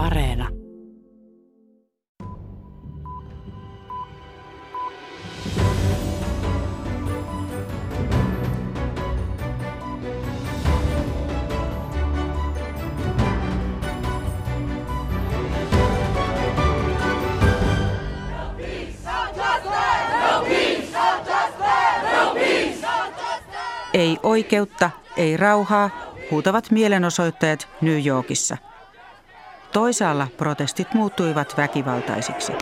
Areena. Ei oikeutta, ei rauhaa, huutavat mielenosoittajat New Yorkissa. Toisaalla protestit muuttuivat väkivaltaisiksi.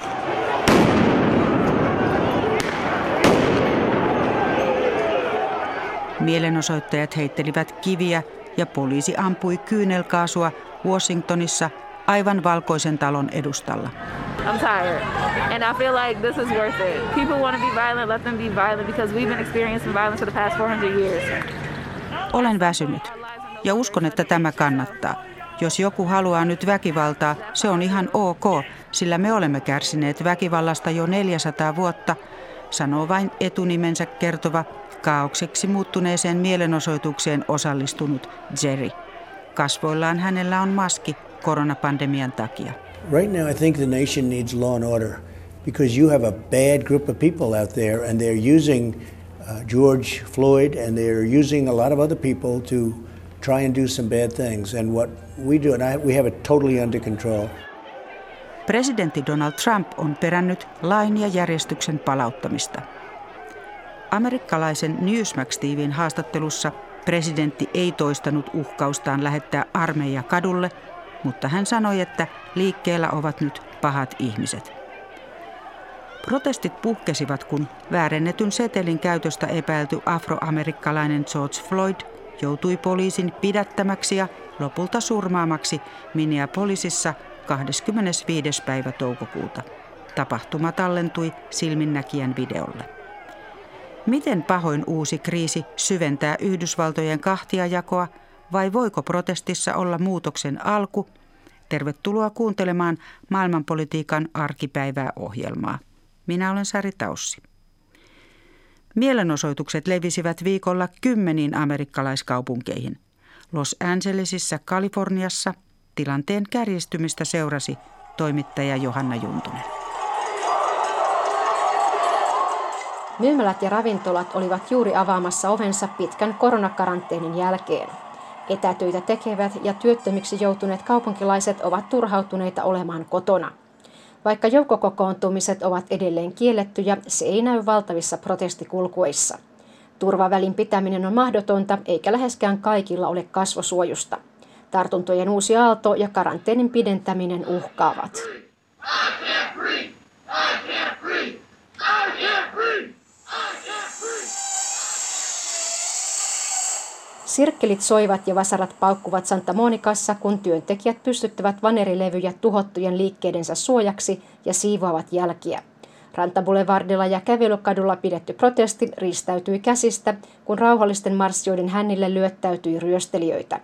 Mielenosoittajat heittelivät kiviä ja poliisi ampui kyynelkaasua Washingtonissa aivan valkoisen talon edustalla. I'm tired. And I feel like this is worth it. People want to be violent, let them be violent because we've been experiencing violence for the past 400 years. Olen väsynyt ja uskon, että tämä kannattaa. Jos joku haluaa nyt väkivaltaa, se on ihan ok, sillä me olemme kärsineet väkivallasta jo 400 vuotta, sanoo vain etunimensä kertova kaaukseksi muuttuneeseen mielenosoitukseen osallistunut Jerry. Kasvoillaan hänellä on maski koronapandemian takia. Right now, I think the nation needs law and order because you have a bad group of people out there, and they're using uh, George Floyd and they're using a lot of other people to try and do some bad things. And what we do, and I, we have it totally under control. Presidentti Donald Trump on perännyt lain ja järjestyksen palauttamista. Amerikkalaisen Newsmax-tiivin haastattelussa presidentti ei toistanut uhkaustaan lähettää armeija kadulle, mutta hän sanoi, että liikkeellä ovat nyt pahat ihmiset. Protestit puhkesivat, kun väärennetyn setelin käytöstä epäilty afroamerikkalainen George Floyd joutui poliisin pidättämäksi ja lopulta surmaamaksi Minneapolisissa 25. päivä toukokuuta. Tapahtuma tallentui silminnäkijän videolle. Miten pahoin uusi kriisi syventää Yhdysvaltojen kahtiajakoa vai voiko protestissa olla muutoksen alku? Tervetuloa kuuntelemaan maailmanpolitiikan arkipäivää ohjelmaa. Minä olen Sari Taussi. Mielenosoitukset levisivät viikolla kymmeniin amerikkalaiskaupunkeihin. Los Angelesissa, Kaliforniassa tilanteen kärjistymistä seurasi toimittaja Johanna Juntunen. Myymälät ja ravintolat olivat juuri avaamassa ovensa pitkän koronakaranteenin jälkeen. Etätöitä tekevät ja työttömiksi joutuneet kaupunkilaiset ovat turhautuneita olemaan kotona – vaikka joukkokokoontumiset ovat edelleen kiellettyjä, se ei näy valtavissa protestikulkuissa. Turvavälin pitäminen on mahdotonta, eikä läheskään kaikilla ole kasvosuojusta. Tartuntojen uusi aalto ja karanteenin pidentäminen uhkaavat. Sirkkelit soivat ja vasarat paukkuvat Santa Monikassa, kun työntekijät pystyttävät vanerilevyjä tuhottujen liikkeidensä suojaksi ja siivoavat jälkiä. Rantabulevardilla ja kävelykadulla pidetty protesti riistäytyi käsistä, kun rauhallisten marssioiden hännille lyöttäytyi ryöstelijöitä.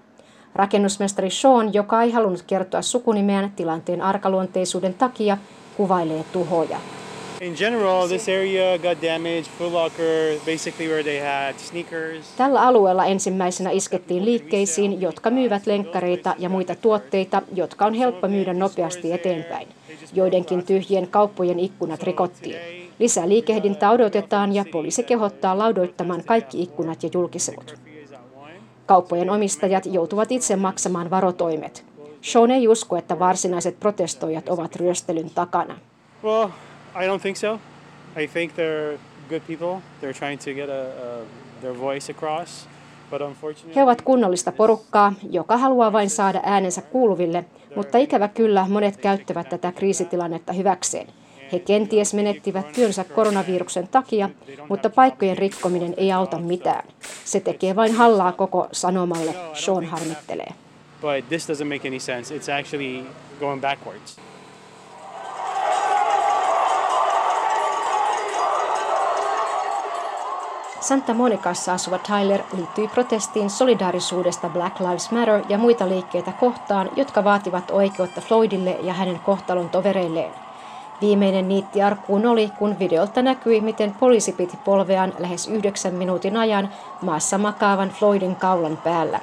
Rakennusmestari Sean, joka ei halunnut kertoa sukunimeään tilanteen arkaluonteisuuden takia, kuvailee tuhoja. In general, this area got damaged. Foot Locker, basically where they had sneakers. Tällä alueella ensimmäisenä iskettiin liikkeisiin, jotka myyvät lenkkareita ja muita tuotteita, jotka on helppo myydä nopeasti eteenpäin. Joidenkin tyhjien kauppojen ikkunat rikottiin. Lisää liikehdintää odotetaan ja poliisi kehottaa laudoittamaan kaikki ikkunat ja julkisivut. Kauppojen omistajat joutuvat itse maksamaan varotoimet. Sean ei usko, että varsinaiset protestoijat ovat ryöstelyn takana. Well, I don't think so. I think they're good people. They're trying to get a, a, their voice across. But unfortunately... He ovat kunnollista porukkaa, joka haluaa vain saada äänensä kuuluville, mutta ikävä kyllä monet käyttävät tätä kriisitilannetta hyväkseen. He kenties menettivät työnsä koronaviruksen takia, mutta paikkojen rikkominen ei auta mitään. Se tekee vain hallaa koko sanomalle, Sean harmittelee. But this doesn't make any sense. It's actually going backwards. Santa Monicassa asuva Tyler liittyi protestiin solidaarisuudesta Black Lives Matter ja muita liikkeitä kohtaan, jotka vaativat oikeutta Floydille ja hänen kohtalon tovereilleen. Viimeinen niitti arkkuun oli, kun videolta näkyi, miten poliisi piti polveaan lähes yhdeksän minuutin ajan maassa makaavan Floydin kaulan päällä.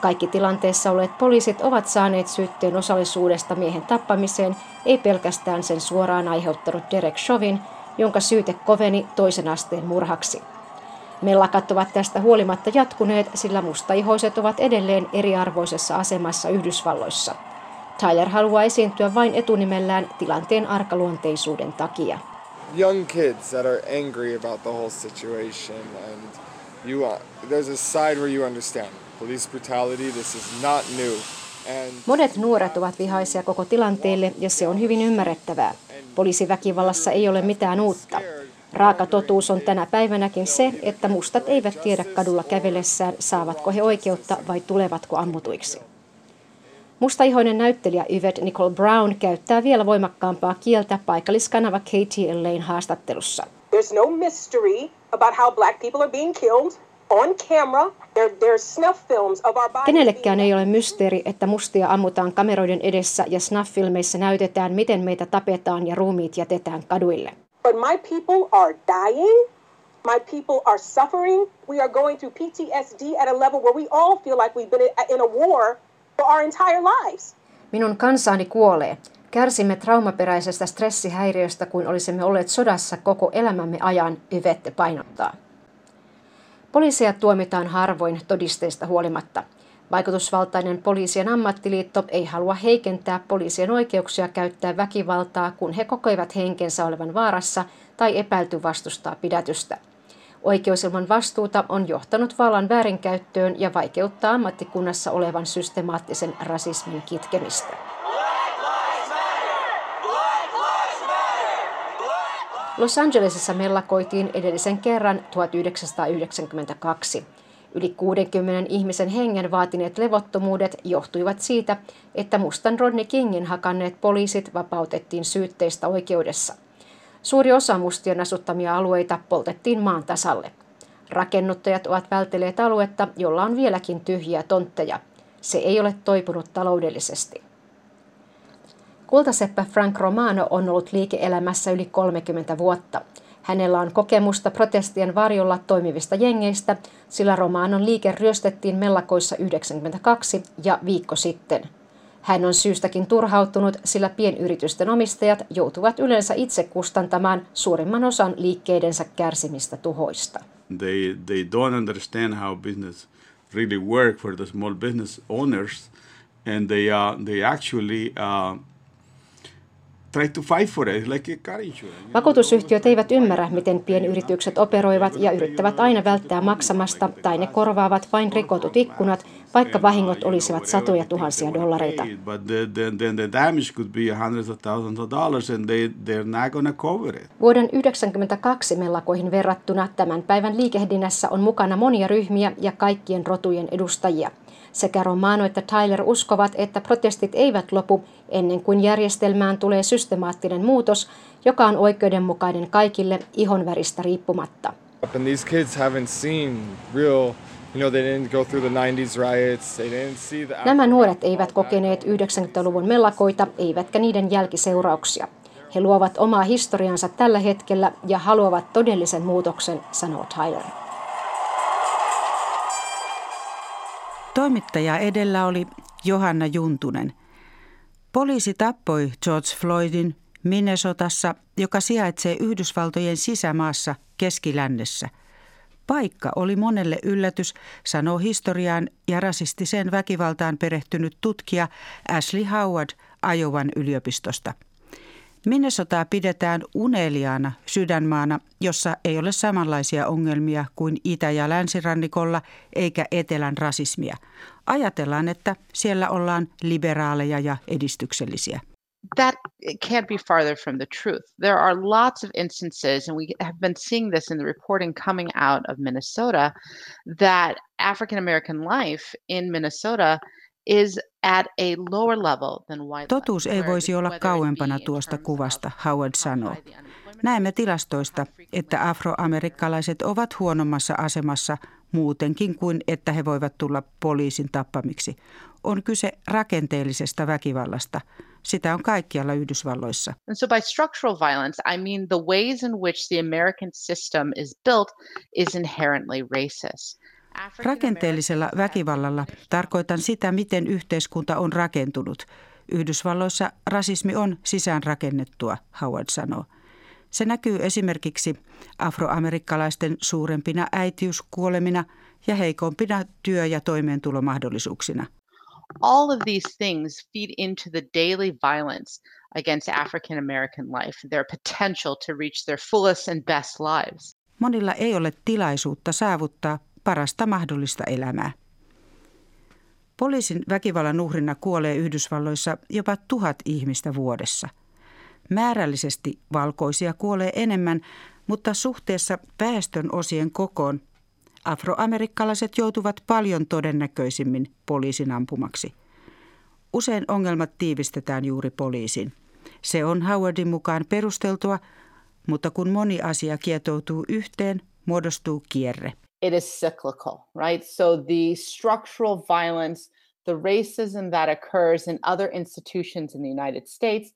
Kaikki tilanteessa olleet poliisit ovat saaneet syytteen osallisuudesta miehen tappamiseen, ei pelkästään sen suoraan aiheuttanut Derek Chauvin, jonka syyte koveni toisen asteen murhaksi. Mellakat ovat tästä huolimatta jatkuneet, sillä mustaihoiset ovat edelleen eriarvoisessa asemassa Yhdysvalloissa. Tyler haluaa esiintyä vain etunimellään tilanteen arkaluonteisuuden takia. Young kids that are angry about the whole situation and you uh, there's a side where you understand police brutality this is not new and Monet nuoret ovat vihaisia koko tilanteelle ja se on hyvin ymmärrettävää. Poliisiväkivallassa ei ole mitään uutta. Raaka totuus on tänä päivänäkin se, että mustat eivät tiedä kadulla kävelessään, saavatko he oikeutta vai tulevatko ammutuiksi. Mustaihoinen näyttelijä Yvette Nicole Brown käyttää vielä voimakkaampaa kieltä paikalliskanava KTLAn haastattelussa. There's no mystery about how black people are being killed on camera. There, there's snuff films of our bodies Kenellekään ei ole mysteeri, että mustia ammutaan kameroiden edessä ja snuff-filmeissä näytetään, miten meitä tapetaan ja ruumiit jätetään kaduille. But my people are dying. My people are suffering. We are going through PTSD at a level where we all feel like we've been in- a war for our entire lives. Minun kansaani kuolee. Kärsimme traumaperäisestä stressihäiriöstä kuin olisimme olleet sodassa koko elämämme ajan, Yvette painottaa. Poliiseja tuomitaan harvoin todisteista huolimatta. Vaikutusvaltainen poliisien ammattiliitto ei halua heikentää poliisien oikeuksia käyttää väkivaltaa, kun he kokevat henkensä olevan vaarassa tai epäilty vastustaa pidätystä. Oikeus ilman vastuuta on johtanut vallan väärinkäyttöön ja vaikeuttaa ammattikunnassa olevan systemaattisen rasismin kitkemistä. Los Angelesissa mellakoitiin edellisen kerran 1992. Yli 60 ihmisen hengen vaatineet levottomuudet johtuivat siitä, että mustan Rodney Kingin hakanneet poliisit vapautettiin syytteistä oikeudessa. Suuri osa mustien asuttamia alueita poltettiin maan tasalle. Rakennuttajat ovat vältelleet aluetta, jolla on vieläkin tyhjiä tontteja. Se ei ole toipunut taloudellisesti. Kultaseppä Frank Romano on ollut liike-elämässä yli 30 vuotta. Hänellä on kokemusta protestien varjolla toimivista jengeistä, sillä Romanon liike ryöstettiin mellakoissa 92 ja viikko sitten. Hän on syystäkin turhautunut, sillä pienyritysten omistajat joutuvat yleensä itse kustantamaan suurimman osan liikkeidensä kärsimistä tuhoista. They they don't understand how business really work for the small business owners, and they uh, they actually uh, try to fight for it like a car insurance. Vakuutusyhtiöt eivät ymmärrä, miten pienyritykset operoivat ja yrittävät aina välttää maksamasta tai ne korvaavat vain rikotut ikkunat, vaikka vahingot olisivat satoja tuhansia dollareita. Vuoden 1992 mellakoihin verrattuna tämän päivän liikehdinnässä on mukana monia ryhmiä ja kaikkien rotujen edustajia. Sekä Romano että Tyler uskovat, että protestit eivät lopu ennen kuin järjestelmään tulee systemaattinen muutos, joka on oikeudenmukainen kaikille ihonväristä riippumatta. And these kids haven't seen real, you know, they didn't go through the 90s riots. They didn't see the Nämä nuoret eivät kokeneet 90-luvun mellakoita, eivätkä niiden jälkiseurauksia. He luovat omaa historiansa tällä hetkellä ja haluavat todellisen muutoksen, sanoo Tyler. Toimittaja edellä oli Johanna Juntunen. Poliisi tappoi George Floydin Minnesotassa, joka sijaitsee Yhdysvaltojen sisämaassa keskilännessä. Paikka oli monelle yllätys, sanoo historiaan ja rasistiseen väkivaltaan perehtynyt tutkija Ashley Howard Iowan yliopistosta. Minnesotaa pidetään uneliaana sydänmaana, jossa ei ole samanlaisia ongelmia kuin itä- ja länsirannikolla eikä etelän rasismia. Ajatellaan, että siellä ollaan liberaaleja ja edistyksellisiä. that can't be farther from the truth. There are lots of instances, and we have been seeing this in the reporting coming out of Minnesota, that African American life in Minnesota is at a lower level than white life, Totuus ei voisi olla kauempana tuosta kuvasta, Howard how sanoo. Näemme tilastoista, että afroamerikkalaiset ovat huonommassa asemassa muutenkin kuin että he voivat tulla poliisin tappamiksi. On kyse rakenteellisesta väkivallasta. Sitä on kaikkialla Yhdysvalloissa. And so, by structural violence, I mean the ways in which the American system is built is inherently racist. Rakenteellisella väkivallalla tarkoitan sitä, miten yhteiskunta on rakentunut. Yhdysvalloissa rasismi on sisäänrakennettua, Howard sanoo. Se näkyy esimerkiksi afroamerikkalaisten suurempina äitiyskuolemina ja heikompina työ- ja toimeentulomahdollisuuksina. All of these things feed into the daily violence against African American life, their potential to reach their fullest and best lives. Monilla ei ole tilaisuutta saavuttaa parasta mahdollista elämää. Poliisin väkivallan uhrina kuolee Yhdysvalloissa jopa tuhat ihmistä vuodessa. Määrällisesti valkoisia kuolee enemmän, mutta suhteessa väestön osien kokoon afroamerikkalaiset joutuvat paljon todennäköisimmin poliisin ampumaksi. Usein ongelmat tiivistetään juuri poliisin. Se on Howardin mukaan perusteltua, mutta kun moni asia kietoutuu yhteen, muodostuu kierre. It is cyclical, right? So the structural violence, the racism that occurs in other institutions in the United States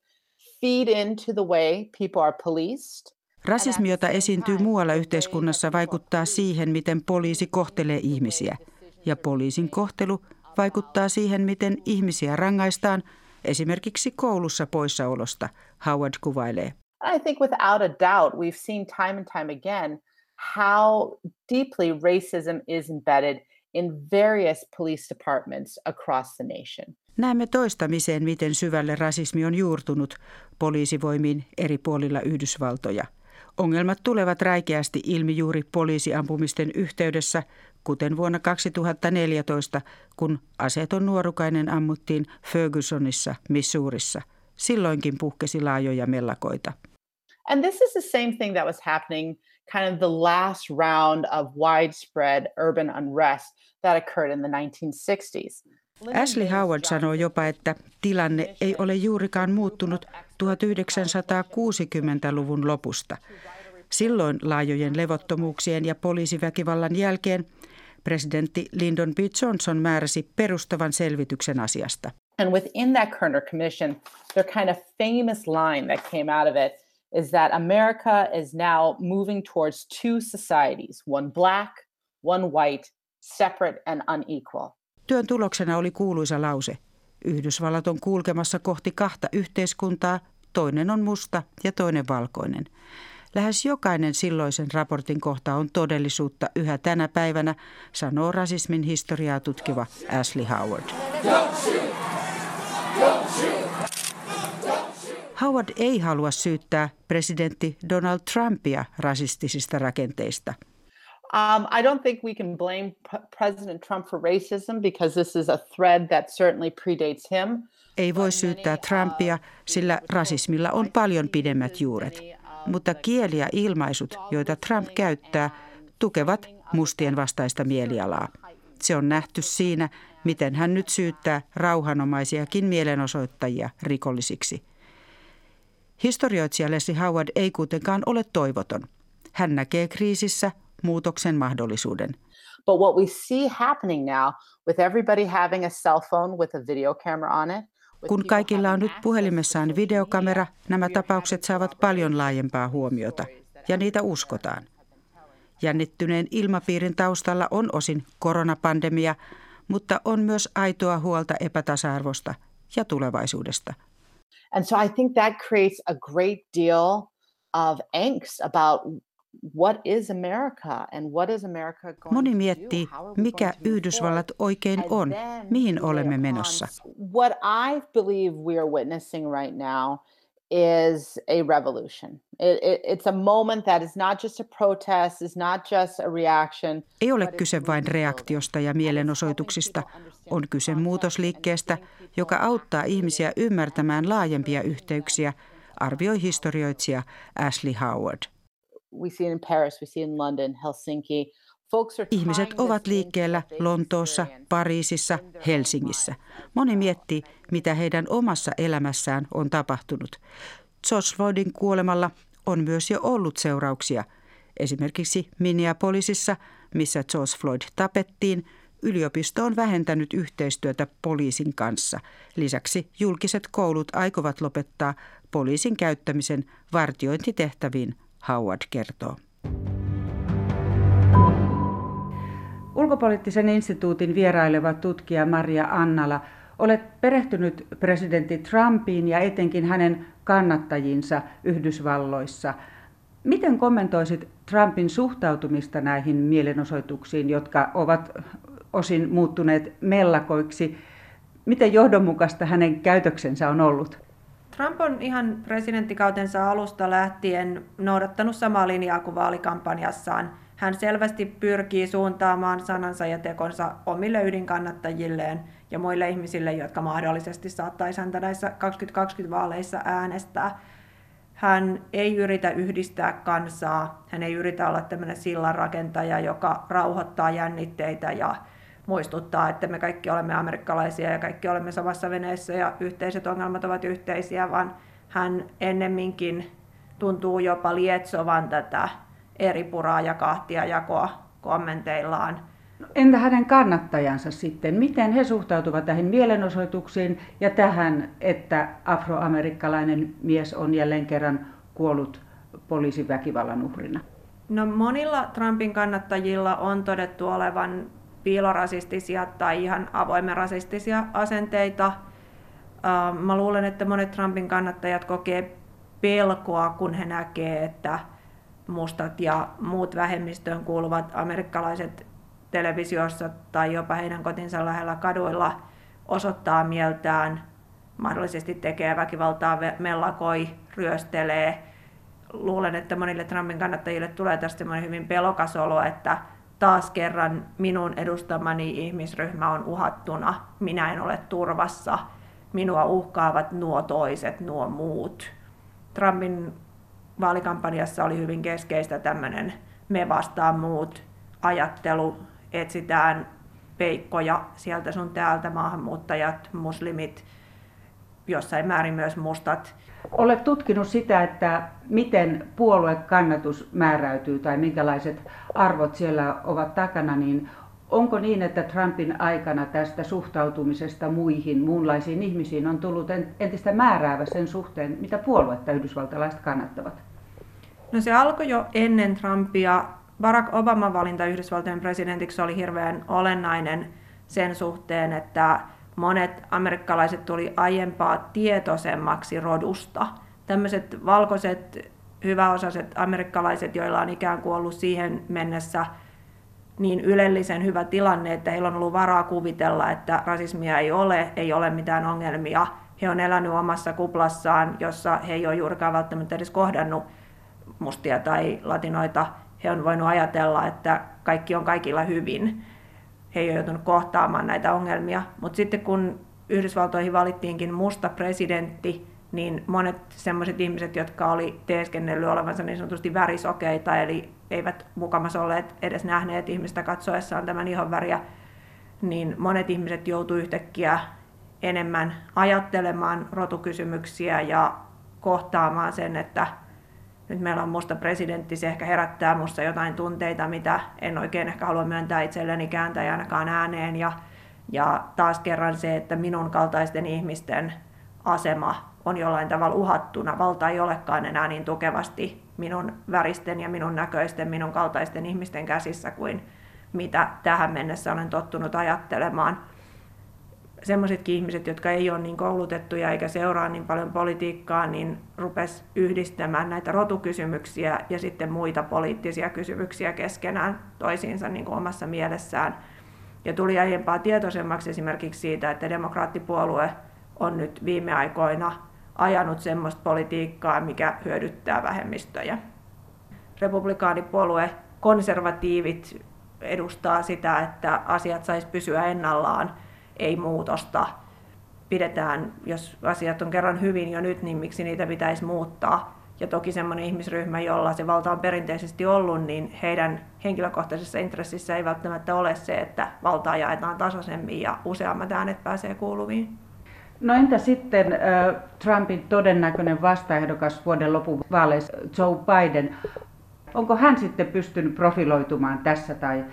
feed into the way people are policed. Rasismi, jota esiintyy muualla yhteiskunnassa, vaikuttaa siihen, miten poliisi kohtelee ihmisiä. Ja poliisin kohtelu vaikuttaa siihen, miten ihmisiä rangaistaan, esimerkiksi koulussa poissaolosta, Howard kuvailee. I think without a doubt, we've seen time and time again how deeply racism is embedded in various police departments across the nation. Näemme toistamiseen, miten syvälle rasismi on juurtunut poliisivoimiin eri puolilla Yhdysvaltoja. Ongelmat tulevat räikeästi ilmi juuri poliisiampumisten yhteydessä, kuten vuonna 2014, kun aseton nuorukainen ammuttiin Fergusonissa, Missourissa. Silloinkin puhkesi laajoja mellakoita. And this is the same thing that was happening kind of the last round of widespread urban unrest that occurred in the 1960s. Ashley Howard sanoo jopa, että tilanne ei ole juurikaan muuttunut 1960-luvun lopusta. Silloin laajojen levottomuuksien ja poliisiväkivallan jälkeen presidentti Lyndon B. Johnson määräsi perustavan selvityksen asiasta. And within that Kerner Commission, their kind of famous line that came out of it is that America is now moving towards two societies, one black, one white, separate and unequal. Työn tuloksena oli kuuluisa lause. Yhdysvallat on kulkemassa kohti kahta yhteiskuntaa, toinen on musta ja toinen valkoinen. Lähes jokainen silloisen raportin kohta on todellisuutta yhä tänä päivänä, sanoo rasismin historiaa tutkiva Ashley Howard. Howard ei halua syyttää presidentti Donald Trumpia rasistisista rakenteista. Um, I don't think we can blame President Trump for racism because this is a thread that certainly predates him. Ei voi syyttää Trumpia, sillä rasismilla on paljon pidemmät juuret. Mutta kieli ja ilmaisut, joita Trump käyttää, tukevat mustien vastaista mielialaa. Se on nähty siinä, miten hän nyt syyttää rauhanomaisiakin mielenosoittajia rikollisiksi. Historioitsija Leslie Howard ei kuitenkaan ole toivoton. Hän näkee kriisissä muutoksen mahdollisuuden. But what we see happening now with everybody having a cell phone with a video camera on it, kun kaikilla on nyt puhelimessaan videokamera, nämä tapaukset saavat paljon laajempaa huomiota ja niitä uskotaan. Jännittyneen ilmapiirin taustalla on osin koronapandemia, mutta on myös aitoa huolta epätasa-arvosta ja tulevaisuudesta. And so I think that creates a great deal of angst about what is America and what is America going Moni miettii, mikä Yhdysvallat oikein on, mihin olemme menossa. What I believe we are witnessing right now is a revolution. It, it, it's a moment that is not just a protest, is not just a reaction. Ei ole kyse vain reaktiosta ja mielenosoituksista, on kyse muutosliikkeestä, joka auttaa ihmisiä ymmärtämään laajempia yhteyksiä, arvioi historioitsija Ashley Howard. We see in Paris, we see in London, Helsinki. Ihmiset ovat liikkeellä Lontoossa, Pariisissa, Helsingissä. Moni miettii, mitä heidän omassa elämässään on tapahtunut. George Floydin kuolemalla on myös jo ollut seurauksia. Esimerkiksi Minneapolisissa, missä George Floyd tapettiin, yliopisto on vähentänyt yhteistyötä poliisin kanssa. Lisäksi julkiset koulut aikovat lopettaa poliisin käyttämisen vartiointitehtäviin, Howard kertoo. Kongopoliittisen instituutin vieraileva tutkija Maria Annala, olet perehtynyt presidentti Trumpiin ja etenkin hänen kannattajinsa Yhdysvalloissa. Miten kommentoisit Trumpin suhtautumista näihin mielenosoituksiin, jotka ovat osin muuttuneet mellakoiksi? Miten johdonmukaista hänen käytöksensä on ollut? Trump on ihan presidenttikautensa alusta lähtien noudattanut samaa linjaa kuin vaalikampanjassaan. Hän selvästi pyrkii suuntaamaan sanansa ja tekonsa omille ydinkannattajilleen ja muille ihmisille, jotka mahdollisesti saattaisi häntä näissä 2020-vaaleissa äänestää. Hän ei yritä yhdistää kansaa, hän ei yritä olla tämmöinen sillanrakentaja, joka rauhoittaa jännitteitä ja muistuttaa, että me kaikki olemme amerikkalaisia ja kaikki olemme samassa veneessä ja yhteiset ongelmat ovat yhteisiä, vaan hän ennemminkin tuntuu jopa lietsovan tätä eri puraa ja kahtia jakoa kommenteillaan. Entä hänen kannattajansa sitten? Miten he suhtautuvat tähän mielenosoituksiin ja tähän, että afroamerikkalainen mies on jälleen kerran kuollut poliisin väkivallan uhrina? No monilla Trumpin kannattajilla on todettu olevan piilorasistisia tai ihan avoimen rasistisia asenteita. Mä luulen, että monet Trumpin kannattajat kokee pelkoa, kun he näkee, että mustat ja muut vähemmistöön kuuluvat amerikkalaiset televisiossa tai jopa heidän kotinsa lähellä kaduilla osoittaa mieltään, mahdollisesti tekee väkivaltaa, mellakoi, ryöstelee. Luulen, että monille Trumpin kannattajille tulee tästä hyvin pelokas olo, että taas kerran minun edustamani ihmisryhmä on uhattuna, minä en ole turvassa, minua uhkaavat nuo toiset, nuo muut. Trumpin vaalikampanjassa oli hyvin keskeistä tämmöinen me vastaan muut ajattelu, etsitään peikkoja sieltä sun täältä, maahanmuuttajat, muslimit, jossain määrin myös mustat. Olet tutkinut sitä, että miten puoluekannatus määräytyy tai minkälaiset arvot siellä ovat takana, niin onko niin, että Trumpin aikana tästä suhtautumisesta muihin, muunlaisiin ihmisiin on tullut entistä määräävä sen suhteen, mitä puoluetta yhdysvaltalaiset kannattavat? No se alkoi jo ennen Trumpia. Barack Obaman valinta Yhdysvaltojen presidentiksi oli hirveän olennainen sen suhteen, että monet amerikkalaiset tuli aiempaa tietoisemmaksi rodusta. Tämmöiset valkoiset, hyväosaiset amerikkalaiset, joilla on ikään kuin ollut siihen mennessä niin ylellisen hyvä tilanne, että heillä on ollut varaa kuvitella, että rasismia ei ole, ei ole mitään ongelmia. He on elänyt omassa kuplassaan, jossa he ei ole juurikaan välttämättä edes kohdannut mustia tai latinoita. He on voinut ajatella, että kaikki on kaikilla hyvin he ei ole joutunut kohtaamaan näitä ongelmia. Mutta sitten kun Yhdysvaltoihin valittiinkin musta presidentti, niin monet sellaiset ihmiset, jotka oli teeskennellyt olevansa niin sanotusti värisokeita, eli eivät mukamassa olleet edes nähneet ihmistä katsoessaan tämän ihonväriä, niin monet ihmiset joutuivat yhtäkkiä enemmän ajattelemaan rotukysymyksiä ja kohtaamaan sen, että nyt meillä on musta presidentti, se ehkä herättää musta jotain tunteita, mitä en oikein ehkä halua myöntää itselleni kääntäjä ainakaan ääneen. Ja, ja taas kerran se, että minun kaltaisten ihmisten asema on jollain tavalla uhattuna. Valta ei olekaan enää niin tukevasti minun väristen ja minun näköisten, minun kaltaisten ihmisten käsissä kuin mitä tähän mennessä olen tottunut ajattelemaan semmoisetkin ihmiset, jotka ei ole niin koulutettuja eikä seuraa niin paljon politiikkaa, niin rupes yhdistämään näitä rotukysymyksiä ja sitten muita poliittisia kysymyksiä keskenään toisiinsa niin kuin omassa mielessään. Ja tuli aiempaa tietoisemmaksi esimerkiksi siitä, että demokraattipuolue on nyt viime aikoina ajanut semmoista politiikkaa, mikä hyödyttää vähemmistöjä. Republikaanipuolue, konservatiivit edustaa sitä, että asiat saisi pysyä ennallaan ei muutosta. Pidetään, jos asiat on kerran hyvin jo nyt, niin miksi niitä pitäisi muuttaa. Ja toki semmoinen ihmisryhmä, jolla se valta on perinteisesti ollut, niin heidän henkilökohtaisessa intressissä ei välttämättä ole se, että valtaa jaetaan tasaisemmin ja useammat äänet pääsee kuuluviin. No entä sitten Trumpin todennäköinen vastaehdokas vuoden lopun vaaleissa Joe Biden? Onko hän sitten pystynyt profiloitumaan tässä tai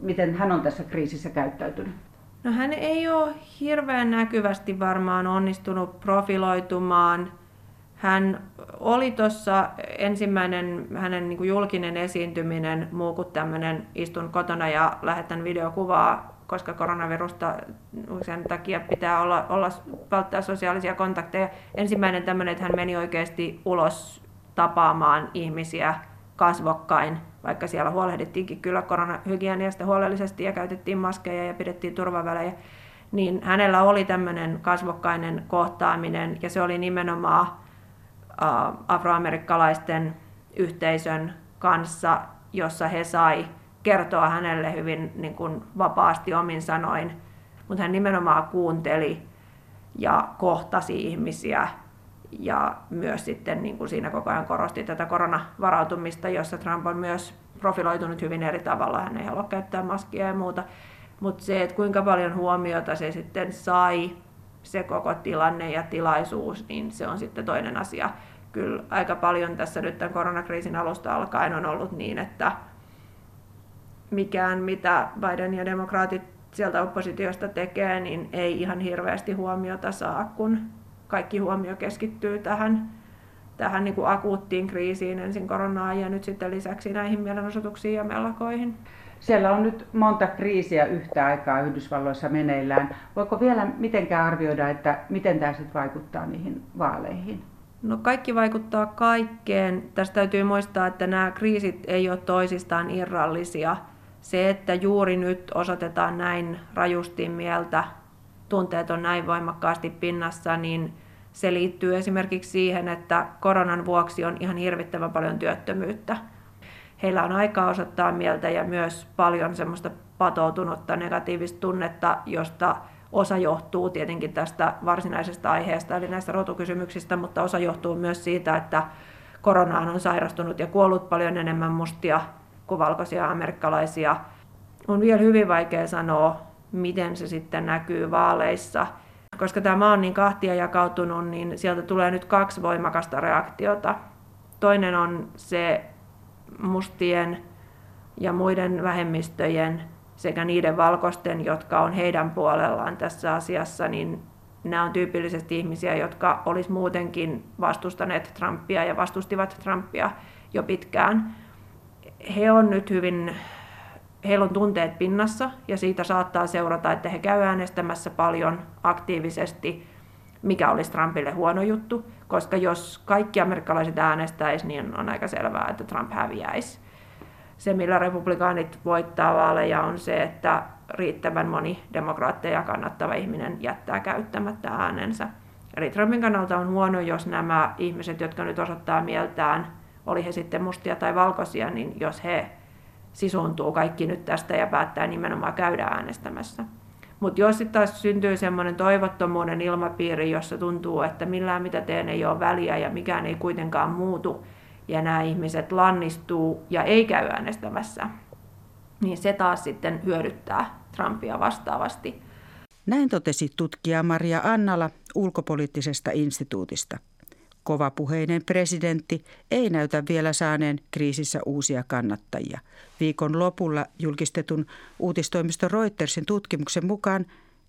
miten hän on tässä kriisissä käyttäytynyt? No hän ei ole hirveän näkyvästi varmaan onnistunut profiloitumaan. Hän oli tuossa ensimmäinen hänen niin kuin julkinen esiintyminen, muu kuin tämmöinen istun kotona ja lähetän videokuvaa, koska koronavirusta sen takia pitää olla, olla välttää sosiaalisia kontakteja. Ensimmäinen tämmöinen, että hän meni oikeasti ulos tapaamaan ihmisiä kasvokkain, vaikka siellä huolehdittiinkin kyllä koronahygieniasta huolellisesti ja käytettiin maskeja ja pidettiin turvavälejä, niin hänellä oli tämmöinen kasvokkainen kohtaaminen ja se oli nimenomaan afroamerikkalaisten yhteisön kanssa, jossa he sai kertoa hänelle hyvin niin kuin vapaasti omin sanoin, mutta hän nimenomaan kuunteli ja kohtasi ihmisiä ja myös sitten niin kuin siinä koko ajan korosti tätä koronavarautumista, jossa Trump on myös profiloitunut hyvin eri tavalla. Hän ei halua käyttää maskia ja muuta. Mutta se, että kuinka paljon huomiota se sitten sai, se koko tilanne ja tilaisuus, niin se on sitten toinen asia. Kyllä aika paljon tässä nyt tämän koronakriisin alusta alkaen on ollut niin, että mikään mitä Biden ja demokraatit sieltä oppositiosta tekee, niin ei ihan hirveästi huomiota saa, kun kaikki huomio keskittyy tähän, tähän niin kuin akuuttiin kriisiin, ensin koronaan ja nyt sitten lisäksi näihin mielenosoituksiin ja mellakoihin. Siellä on nyt monta kriisiä yhtä aikaa Yhdysvalloissa meneillään. Voiko vielä mitenkään arvioida, että miten tämä sitten vaikuttaa niihin vaaleihin? No kaikki vaikuttaa kaikkeen. Tästä täytyy muistaa, että nämä kriisit ei ole toisistaan irrallisia. Se, että juuri nyt osoitetaan näin rajusti mieltä tunteet on näin voimakkaasti pinnassa, niin se liittyy esimerkiksi siihen, että koronan vuoksi on ihan hirvittävän paljon työttömyyttä. Heillä on aikaa osoittaa mieltä ja myös paljon semmoista patoutunutta negatiivista tunnetta, josta osa johtuu tietenkin tästä varsinaisesta aiheesta, eli näistä rotukysymyksistä, mutta osa johtuu myös siitä, että koronaan on sairastunut ja kuollut paljon enemmän mustia kuin valkoisia amerikkalaisia. On vielä hyvin vaikea sanoa, miten se sitten näkyy vaaleissa. Koska tämä maa on niin kahtia jakautunut, niin sieltä tulee nyt kaksi voimakasta reaktiota. Toinen on se mustien ja muiden vähemmistöjen sekä niiden valkoisten, jotka on heidän puolellaan tässä asiassa, niin nämä on tyypillisesti ihmisiä, jotka olisi muutenkin vastustaneet Trumpia ja vastustivat Trumpia jo pitkään. He on nyt hyvin heillä on tunteet pinnassa ja siitä saattaa seurata, että he käy äänestämässä paljon aktiivisesti, mikä olisi Trumpille huono juttu, koska jos kaikki amerikkalaiset äänestäisi, niin on aika selvää, että Trump häviäisi. Se, millä republikaanit voittaa vaaleja, on se, että riittävän moni demokraatteja kannattava ihminen jättää käyttämättä äänensä. Eli Trumpin kannalta on huono, jos nämä ihmiset, jotka nyt osoittaa mieltään, oli he sitten mustia tai valkoisia, niin jos he sisuuntuu kaikki nyt tästä ja päättää nimenomaan käydä äänestämässä. Mutta jos sitten taas syntyy semmoinen toivottomuuden ilmapiiri, jossa tuntuu, että millään mitä teen ei ole väliä ja mikään ei kuitenkaan muutu, ja nämä ihmiset lannistuu ja ei käy äänestämässä, niin se taas sitten hyödyttää Trumpia vastaavasti. Näin totesi tutkija Maria Annala ulkopoliittisesta instituutista. Kovapuheinen presidentti ei näytä vielä saaneen kriisissä uusia kannattajia. Viikon lopulla julkistetun uutistoimisto Reutersin tutkimuksen mukaan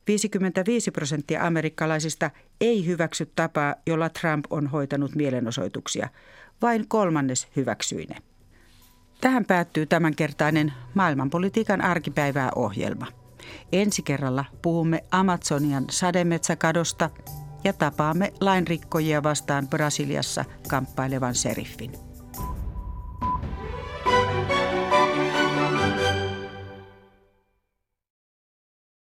55 prosenttia amerikkalaisista ei hyväksy tapaa, jolla Trump on hoitanut mielenosoituksia. Vain kolmannes hyväksyine. Tähän päättyy tämänkertainen maailmanpolitiikan arkipäivää ohjelma. Ensi kerralla puhumme Amazonian sademetsäkadosta – ja tapaamme lainrikkojia vastaan Brasiliassa kamppailevan seriffin.